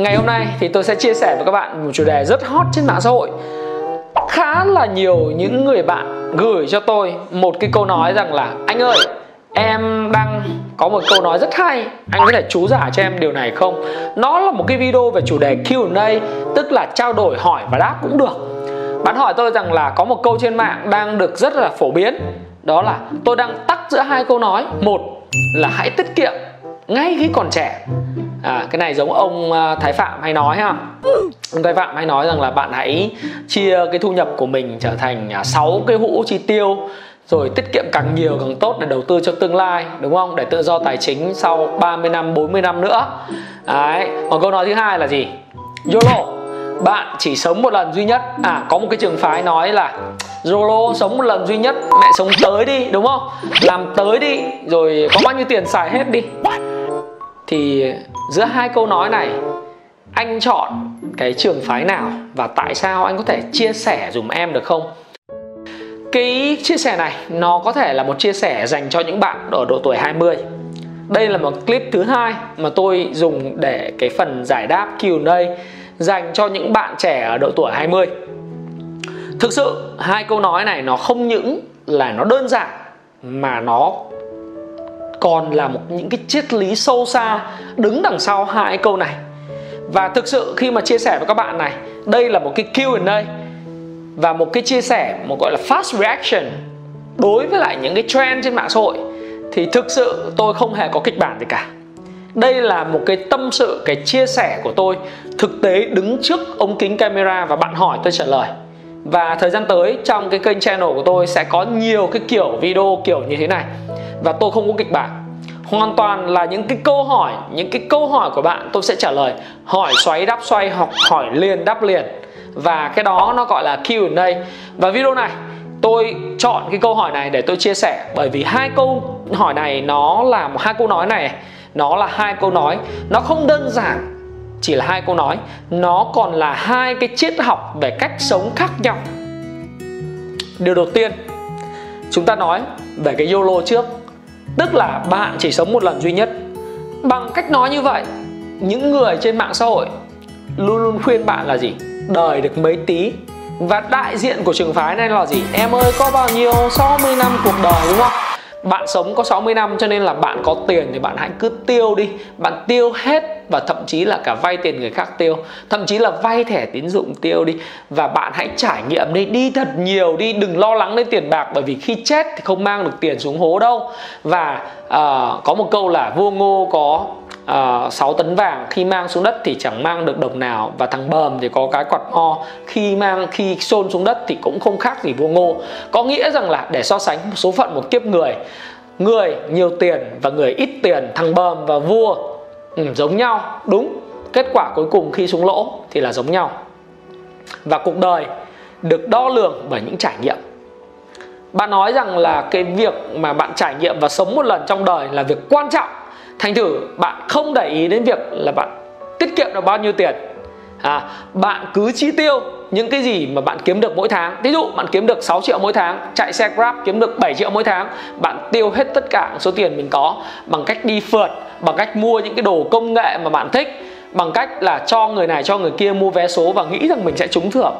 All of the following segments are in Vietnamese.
Ngày hôm nay thì tôi sẽ chia sẻ với các bạn một chủ đề rất hot trên mạng xã hội Khá là nhiều những người bạn gửi cho tôi một cái câu nói rằng là Anh ơi, em đang có một câu nói rất hay Anh có thể chú giải cho em điều này không? Nó là một cái video về chủ đề Q&A Tức là trao đổi hỏi và đáp cũng được Bạn hỏi tôi rằng là có một câu trên mạng đang được rất là phổ biến Đó là tôi đang tắc giữa hai câu nói Một là hãy tiết kiệm ngay khi còn trẻ à, cái này giống ông à, thái phạm hay nói ha. Ông thái phạm hay nói rằng là bạn hãy chia cái thu nhập của mình trở thành à, 6 cái hũ chi tiêu rồi tiết kiệm càng nhiều càng tốt để đầu tư cho tương lai đúng không? Để tự do tài chính sau 30 năm 40 năm nữa. Đấy còn câu nói thứ hai là gì? YOLO bạn chỉ sống một lần duy nhất. À có một cái trường phái nói là YOLO sống một lần duy nhất mẹ sống tới đi đúng không? Làm tới đi rồi có bao nhiêu tiền xài hết đi. Thì giữa hai câu nói này, anh chọn cái trường phái nào và tại sao anh có thể chia sẻ dùm em được không? Cái chia sẻ này, nó có thể là một chia sẻ dành cho những bạn ở độ tuổi 20 đây là một clip thứ hai mà tôi dùng để cái phần giải đáp Q&A dành cho những bạn trẻ ở độ tuổi 20 Thực sự, hai câu nói này nó không những là nó đơn giản mà nó còn là một những cái triết lý sâu xa đứng đằng sau hai câu này. Và thực sự khi mà chia sẻ với các bạn này, đây là một cái Q&A và một cái chia sẻ, một gọi là fast reaction đối với lại những cái trend trên mạng xã hội, thì thực sự tôi không hề có kịch bản gì cả. Đây là một cái tâm sự, cái chia sẻ của tôi, thực tế đứng trước ống kính camera và bạn hỏi tôi trả lời. Và thời gian tới, trong cái kênh channel của tôi sẽ có nhiều cái kiểu video kiểu như thế này và tôi không có kịch bản. Hoàn toàn là những cái câu hỏi, những cái câu hỏi của bạn tôi sẽ trả lời. Hỏi xoáy đáp xoay hoặc hỏi liền đáp liền. Và cái đó nó gọi là Q&A và video này, tôi chọn cái câu hỏi này để tôi chia sẻ. Bởi vì hai câu hỏi này nó là hai câu nói này, nó là hai câu nói. Nó không đơn giản chỉ là hai câu nói, nó còn là hai cái triết học về cách sống khác nhau. Điều đầu tiên, chúng ta nói về cái YOLO trước tức là bạn chỉ sống một lần duy nhất. Bằng cách nói như vậy, những người trên mạng xã hội luôn luôn khuyên bạn là gì? Đời được mấy tí và đại diện của trường phái này là gì? Em ơi, có bao nhiêu? 60 năm cuộc đời, đúng không? Bạn sống có 60 năm cho nên là bạn có tiền thì bạn hãy cứ tiêu đi. Bạn tiêu hết và thậm chí là cả vay tiền người khác tiêu. Thậm chí là vay thẻ tín dụng tiêu đi. Và bạn hãy trải nghiệm đi đi thật nhiều đi đừng lo lắng đến tiền bạc bởi vì khi chết thì không mang được tiền xuống hố đâu. Và uh, có một câu là vua ngô có ờ, uh, 6 tấn vàng khi mang xuống đất thì chẳng mang được đồng nào. Và thằng bờm thì có cái quạt ho khi mang khi xôn xuống đất thì cũng không khác gì vua ngô. Có nghĩa rằng là để so sánh số phận một kiếp người người nhiều tiền và người ít tiền thằng bờm và vua ừ, giống nhau đúng. Kết quả cuối cùng khi xuống lỗ thì là giống nhau. Và cuộc đời được đo lường bởi những trải nghiệm. Bạn nói rằng là cái việc mà bạn trải nghiệm và sống một lần trong đời là việc quan trọng. Thành thử bạn không để ý đến việc là bạn tiết kiệm được bao nhiêu tiền. À, bạn cứ chi tiêu những cái gì mà bạn kiếm được mỗi tháng ví dụ bạn kiếm được 6 triệu mỗi tháng, chạy xe grab kiếm được 7 triệu mỗi tháng, bạn tiêu hết tất cả số tiền mình có bằng cách đi phượt, bằng cách mua những cái đồ công nghệ mà bạn thích, bằng cách là cho người này, cho người kia mua vé số và nghĩ rằng mình sẽ trúng thưởng.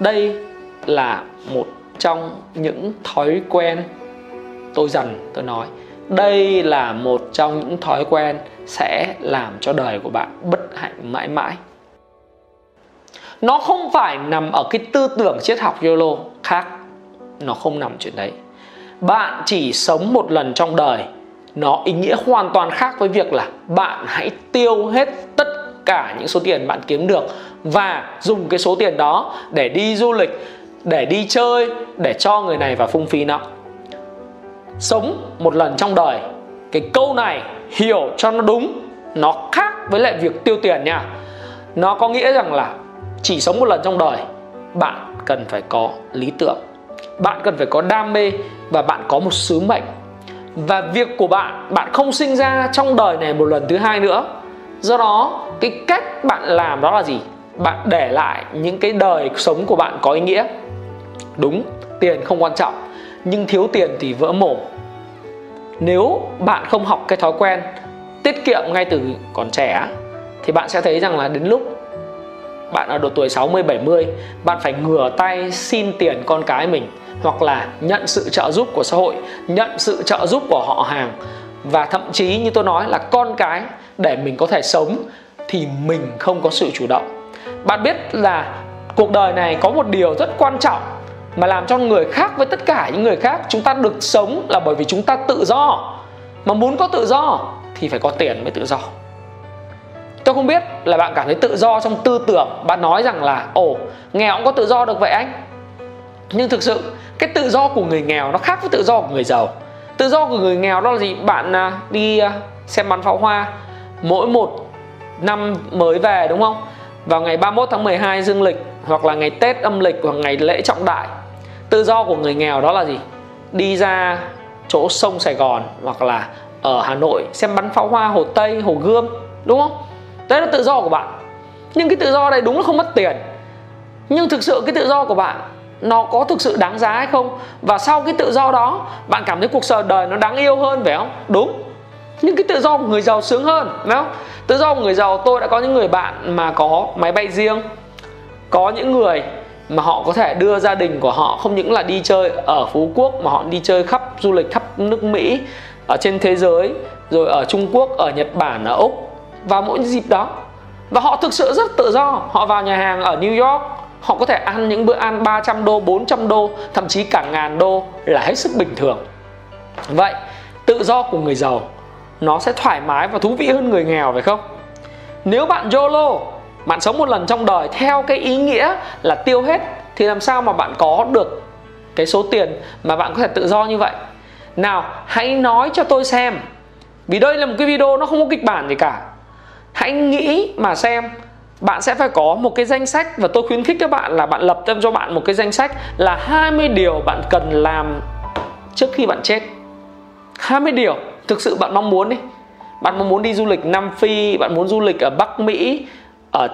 Đây là một trong những thói quen tôi dần tôi nói. Đây là một trong những thói quen sẽ làm cho đời của bạn bất hạnh mãi mãi nó không phải nằm ở cái tư tưởng triết học YOLO khác. Nó không nằm chuyện đấy. Bạn chỉ sống một lần trong đời. Nó ý nghĩa hoàn toàn khác với việc là bạn hãy tiêu hết tất cả những số tiền bạn kiếm được và dùng cái số tiền đó để đi du lịch, để đi chơi, để cho người này và phung phí nó. Sống một lần trong đời, cái câu này hiểu cho nó đúng. Nó khác với lại việc tiêu tiền nha. Nó có nghĩa rằng là chỉ sống một lần trong đời, bạn cần phải có lý tưởng. Bạn cần phải có đam mê và bạn có một sứ mệnh. Và việc của bạn bạn không sinh ra trong đời này một lần thứ hai nữa. Do đó, cái cách bạn làm đó là gì? Bạn để lại những cái đời sống của bạn có ý nghĩa. Đúng, tiền không quan trọng, nhưng thiếu tiền thì vỡ mồm nếu bạn không học cái thói quen tiết kiệm ngay từ còn trẻ thì bạn sẽ thấy rằng là đến lúc bạn ở độ tuổi 60 70 bạn phải ngửa tay xin tiền con cái mình hoặc là nhận sự trợ giúp của xã hội, nhận sự trợ giúp của họ hàng và thậm chí như tôi nói là con cái để mình có thể sống thì mình không có sự chủ động. Bạn biết là cuộc đời này có một điều rất quan trọng mà làm cho người khác với tất cả những người khác chúng ta được sống là bởi vì chúng ta tự do. Mà muốn có tự do thì phải có tiền mới tự do tôi không biết là bạn cảm thấy tự do trong tư tưởng. Bạn nói rằng là, ồ, nghèo cũng có tự do được vậy anh. Nhưng thực sự, cái tự do của người nghèo nó khác với tự do của người giàu. Tự do của người nghèo đó là gì? Bạn à, đi à, xem bắn pháo hoa mỗi một năm mới về, đúng không? Vào ngày 31 tháng 12 dương lịch, hoặc là ngày Tết âm lịch, hoặc ngày lễ trọng đại. Tự do của người nghèo đó là gì? Đi ra chỗ sông Sài Gòn, hoặc là ở Hà Nội xem bắn pháo hoa Hồ Tây, Hồ Gươm, đúng không? Đấy là tự do của bạn. Nhưng cái tự do này đúng là không mất tiền. Nhưng thực sự cái tự do của bạn, nó có thực sự đáng giá hay không? Và sau cái tự do đó, bạn cảm thấy cuộc đời nó đáng yêu hơn, phải không? Đúng. Nhưng cái tự do của người giàu sướng hơn, phải không? Tự do của người giàu, tôi đã có những người bạn mà có máy bay riêng. Có những người mà họ có thể đưa gia đình của họ, không những là đi chơi ở phú quốc, mà họ đi chơi khắp du lịch khắp nước mỹ, ở trên thế giới, rồi ở trung quốc, ở nhật bản, ở úc vào mỗi dịp đó. Và họ thực sự rất tự do. Họ vào nhà hàng ở New York, họ có thể ăn những bữa ăn 300 đô 400 đô, thậm chí cả ngàn đô là hết sức bình thường. Vậy, tự do của người giàu, nó sẽ thoải mái và thú vị hơn người nghèo, phải không? Nếu bạn YOLO, bạn sống một lần trong đời theo cái ý nghĩa là tiêu hết, thì làm sao mà bạn có được cái số tiền mà bạn có thể tự do như vậy? Nào, hãy nói cho tôi xem, vì đây là một cái video nó không có kịch bản gì cả hãy nghĩ mà xem. Bạn sẽ phải có một cái danh sách và tôi khuyến khích các bạn là bạn lập thêm cho bạn một cái danh sách là 20 điều bạn cần làm trước khi bạn chết. 20 điều. Thực sự bạn mong muốn đi. Bạn mong muốn đi du lịch Nam Phi, bạn muốn du lịch ở Bắc Mỹ, ở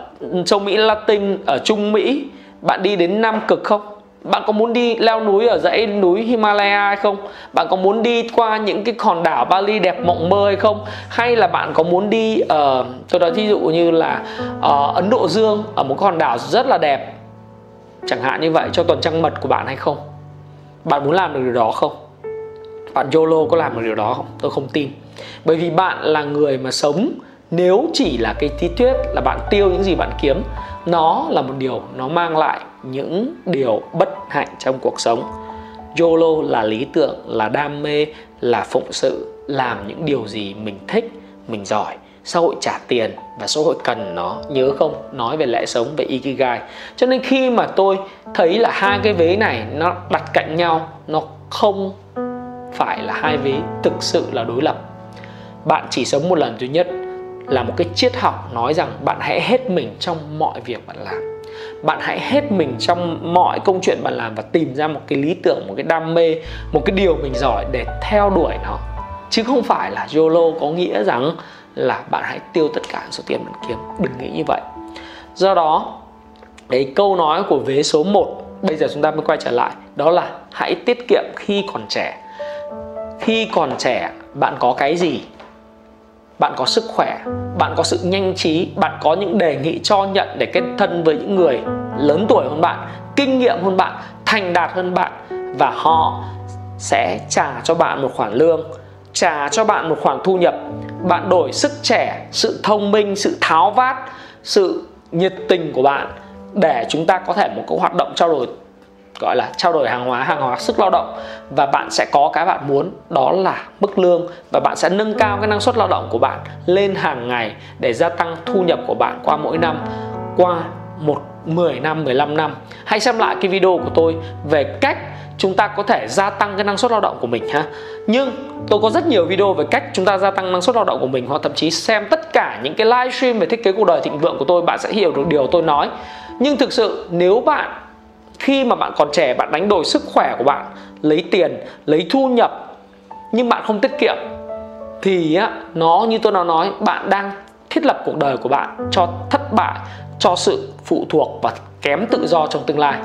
châu Mỹ Latin, ở Trung Mỹ. Bạn đi đến Nam Cực không? Bạn có muốn đi leo núi ở dãy núi Himalaya hay không? Bạn có muốn đi qua những cái hòn đảo Bali đẹp mộng mơ hay không? Hay là bạn có muốn đi ở uh, tôi nói ví dụ như là uh, Ấn Độ Dương ở một hòn đảo rất là đẹp chẳng hạn như vậy cho tuần trăng mật của bạn hay không? Bạn muốn làm được điều đó không? Bạn YOLO có làm được điều đó không? Tôi không tin. Bởi vì bạn là người mà sống nếu chỉ là cái tí thuyết là bạn tiêu những gì bạn kiếm nó là một điều nó mang lại những điều bất hạnh trong cuộc sống. YOLO là lý tưởng, là đam mê, là phụng sự, làm những điều gì mình thích, mình giỏi. Xã hội trả tiền và xã hội cần nó, nhớ không? Nói về lẽ sống, về ikigai. Cho nên khi mà tôi thấy là hai cái vế này nó đặt cạnh nhau, nó không phải là hai vế thực sự là đối lập. Bạn chỉ sống một lần duy nhất là một cái triết học nói rằng bạn hãy hết mình trong mọi việc bạn làm bạn hãy hết mình trong mọi công chuyện bạn làm và tìm ra một cái lý tưởng, một cái đam mê, một cái điều mình giỏi để theo đuổi nó. Chứ không phải là YOLO có nghĩa rằng là bạn hãy tiêu tất cả số tiền bạn kiếm. Đừng nghĩ như vậy. Do đó, cái câu nói của vế số 1 bây giờ chúng ta mới quay trở lại, đó là hãy tiết kiệm khi còn trẻ. Khi còn trẻ, bạn có cái gì? Bạn có sức khỏe, bạn có sự nhanh trí, bạn có những đề nghị cho nhận để kết thân với những người lớn tuổi hơn bạn, kinh nghiệm hơn bạn, thành đạt hơn bạn. Và họ sẽ trả cho bạn một khoản lương, trả cho bạn một khoản thu nhập. Bạn đổi sức trẻ, sự thông minh, sự tháo vát, sự nhiệt tình của bạn để chúng ta có thể một cái hoạt động trao đổi gọi là trao đổi hàng hóa hàng hóa sức lao động. Và bạn sẽ có cái bạn muốn, đó là mức lương. Và bạn sẽ nâng cao cái năng suất lao động của bạn lên hàng ngày để gia tăng thu nhập của bạn qua mỗi năm, qua một 10 năm 15 năm. Hãy xem lại cái video của tôi về cách chúng ta có thể gia tăng cái năng suất lao động của mình ha. Nhưng tôi có rất nhiều video về cách chúng ta gia tăng năng suất lao động của mình, hoặc thậm chí xem tất cả những cái livestream về thiết kế cuộc đời thịnh vượng của tôi, bạn sẽ hiểu được điều tôi nói. Nhưng thực sự, nếu bạn khi mà bạn còn trẻ bạn đánh đổi sức khỏe của bạn lấy tiền lấy thu nhập nhưng bạn không tiết kiệm thì á, nó như tôi đã nói bạn đang thiết lập cuộc đời của bạn cho thất bại cho sự phụ thuộc và kém tự do trong tương lai.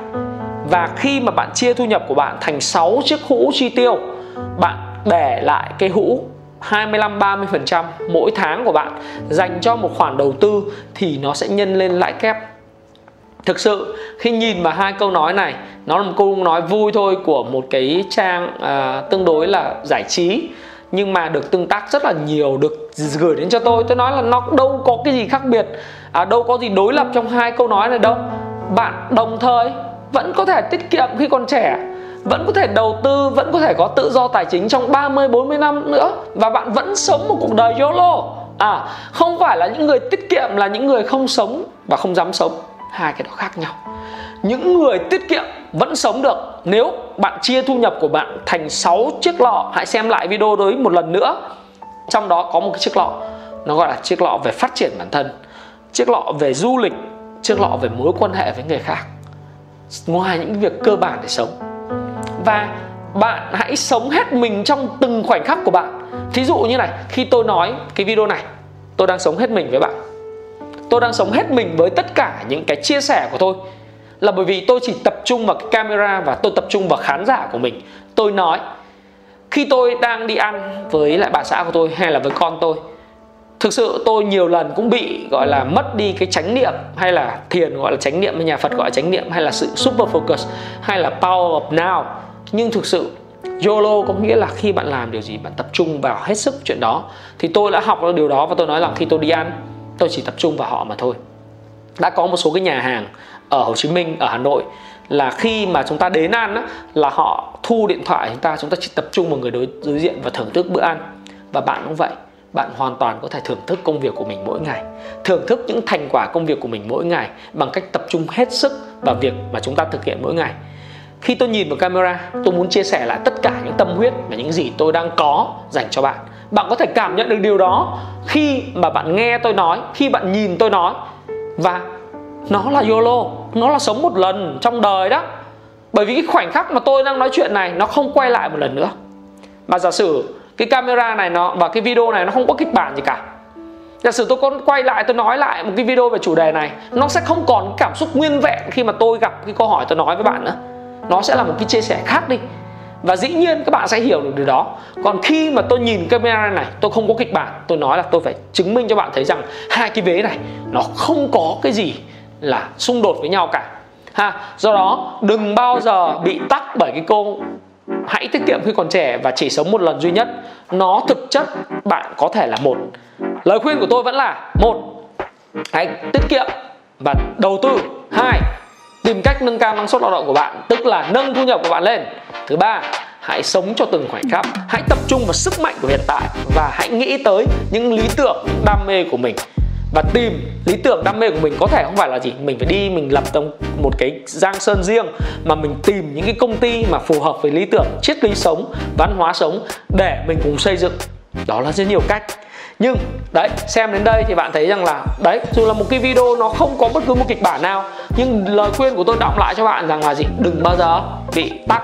Và khi mà bạn chia thu nhập của bạn thành 6 chiếc hũ chi tiêu bạn để lại cái hũ 25 30% mỗi tháng của bạn dành cho một khoản đầu tư thì nó sẽ nhân lên lãi kép thực sự khi nhìn vào hai câu nói này nó là một câu nói vui thôi của một cái trang à, tương đối là giải trí nhưng mà được tương tác rất là nhiều được gửi đến cho tôi. Tôi nói là nó đâu có cái gì khác biệt à, đâu có gì đối lập trong hai câu nói này đâu. Bạn đồng thời vẫn có thể tiết kiệm khi còn trẻ vẫn có thể đầu tư vẫn có thể có tự do tài chính trong 30 40 năm nữa và bạn vẫn sống một cuộc đời YOLO. À không phải là những người tiết kiệm là những người không sống và không dám sống hai cái đó khác nhau. Những người tiết kiệm vẫn sống được. Nếu bạn chia thu nhập của bạn thành 6 chiếc lọ, hãy xem lại video đấy một lần nữa. Trong đó có một cái chiếc lọ, nó gọi là chiếc lọ về phát triển bản thân, chiếc lọ về du lịch, chiếc lọ về mối quan hệ với người khác. Ngoài những việc cơ bản để sống. Và bạn hãy sống hết mình trong từng khoảnh khắc của bạn. Thí dụ như này, khi tôi nói cái video này, tôi đang sống hết mình với bạn tôi đang sống hết mình với tất cả những cái chia sẻ của tôi. Là bởi vì tôi chỉ tập trung vào cái camera và tôi tập trung vào khán giả của mình. Tôi nói, khi tôi đang đi ăn với lại bà xã của tôi hay là với con tôi, thực sự tôi nhiều lần cũng bị, gọi là, mất đi cái chánh niệm hay là thiền, gọi là chánh niệm, nhà Phật gọi là chánh niệm hay là sự super focus hay là power of now. Nhưng thực sự, YOLO có nghĩa là khi bạn làm điều gì, bạn tập trung vào hết sức chuyện đó. Thì tôi đã học được điều đó và tôi nói rằng khi tôi đi ăn tôi chỉ tập trung vào họ mà thôi. Đã có một số cái nhà hàng ở Hồ Chí Minh ở Hà Nội là khi mà chúng ta đến ăn á, là họ thu điện thoại chúng ta chúng ta chỉ tập trung vào người đối, đối diện và thưởng thức bữa ăn. Và bạn cũng vậy bạn hoàn toàn có thể thưởng thức công việc của mình mỗi ngày. Thưởng thức những thành quả công việc của mình mỗi ngày bằng cách tập trung hết sức vào việc mà chúng ta thực hiện mỗi ngày. Khi tôi nhìn vào camera tôi muốn chia sẻ lại tất cả những tâm huyết và những gì tôi đang có dành cho bạn bạn có thể cảm nhận được điều đó khi mà bạn nghe tôi nói, khi bạn nhìn tôi nói. Và nó là YOLO, nó là sống một lần trong đời đó. Bởi vì cái khoảnh khắc mà tôi đang nói chuyện này, nó không quay lại một lần nữa. Mà giả sử cái camera này nó và cái video này nó không có kịch bản gì cả. Giả sử tôi có quay lại, tôi nói lại một cái video về chủ đề này, nó sẽ không còn cảm xúc nguyên vẹn khi mà tôi gặp cái câu hỏi tôi nói với bạn nữa. Nó sẽ là một cái chia sẻ khác đi và dĩ nhiên các bạn sẽ hiểu được điều đó. Còn khi mà tôi nhìn camera này, tôi không có kịch bản, tôi nói là tôi phải chứng minh cho bạn thấy rằng hai cái vế này, nó không có cái gì là xung đột với nhau cả. Ha, do đó đừng bao giờ bị tắc bởi cái câu hãy tiết kiệm khi còn trẻ và chỉ sống một lần duy nhất. Nó thực chất bạn có thể là một. Lời khuyên của tôi vẫn là một, hãy tiết kiệm và đầu tư. Hai, tìm cách nâng cao năng suất lao động của bạn, tức là nâng thu nhập của bạn lên thứ ba, hãy sống cho từng khoảnh khắc. Hãy tập trung vào sức mạnh của hiện tại và hãy nghĩ tới những lý tưởng, những đam mê của mình. Và tìm lý tưởng, đam mê của mình có thể không phải là gì? Mình phải đi, mình lập trong một cái giang sơn riêng, mà mình tìm những cái công ty mà phù hợp với lý tưởng, triết lý sống, văn hóa sống để mình cùng xây dựng. Đó là rất nhiều cách. Nhưng, đấy, xem đến đây thì bạn thấy rằng là, đấy, dù là một cái video nó không có bất cứ một kịch bản nào, nhưng lời khuyên của tôi đọng lại cho bạn rằng là gì? Đừng bao giờ bị tắc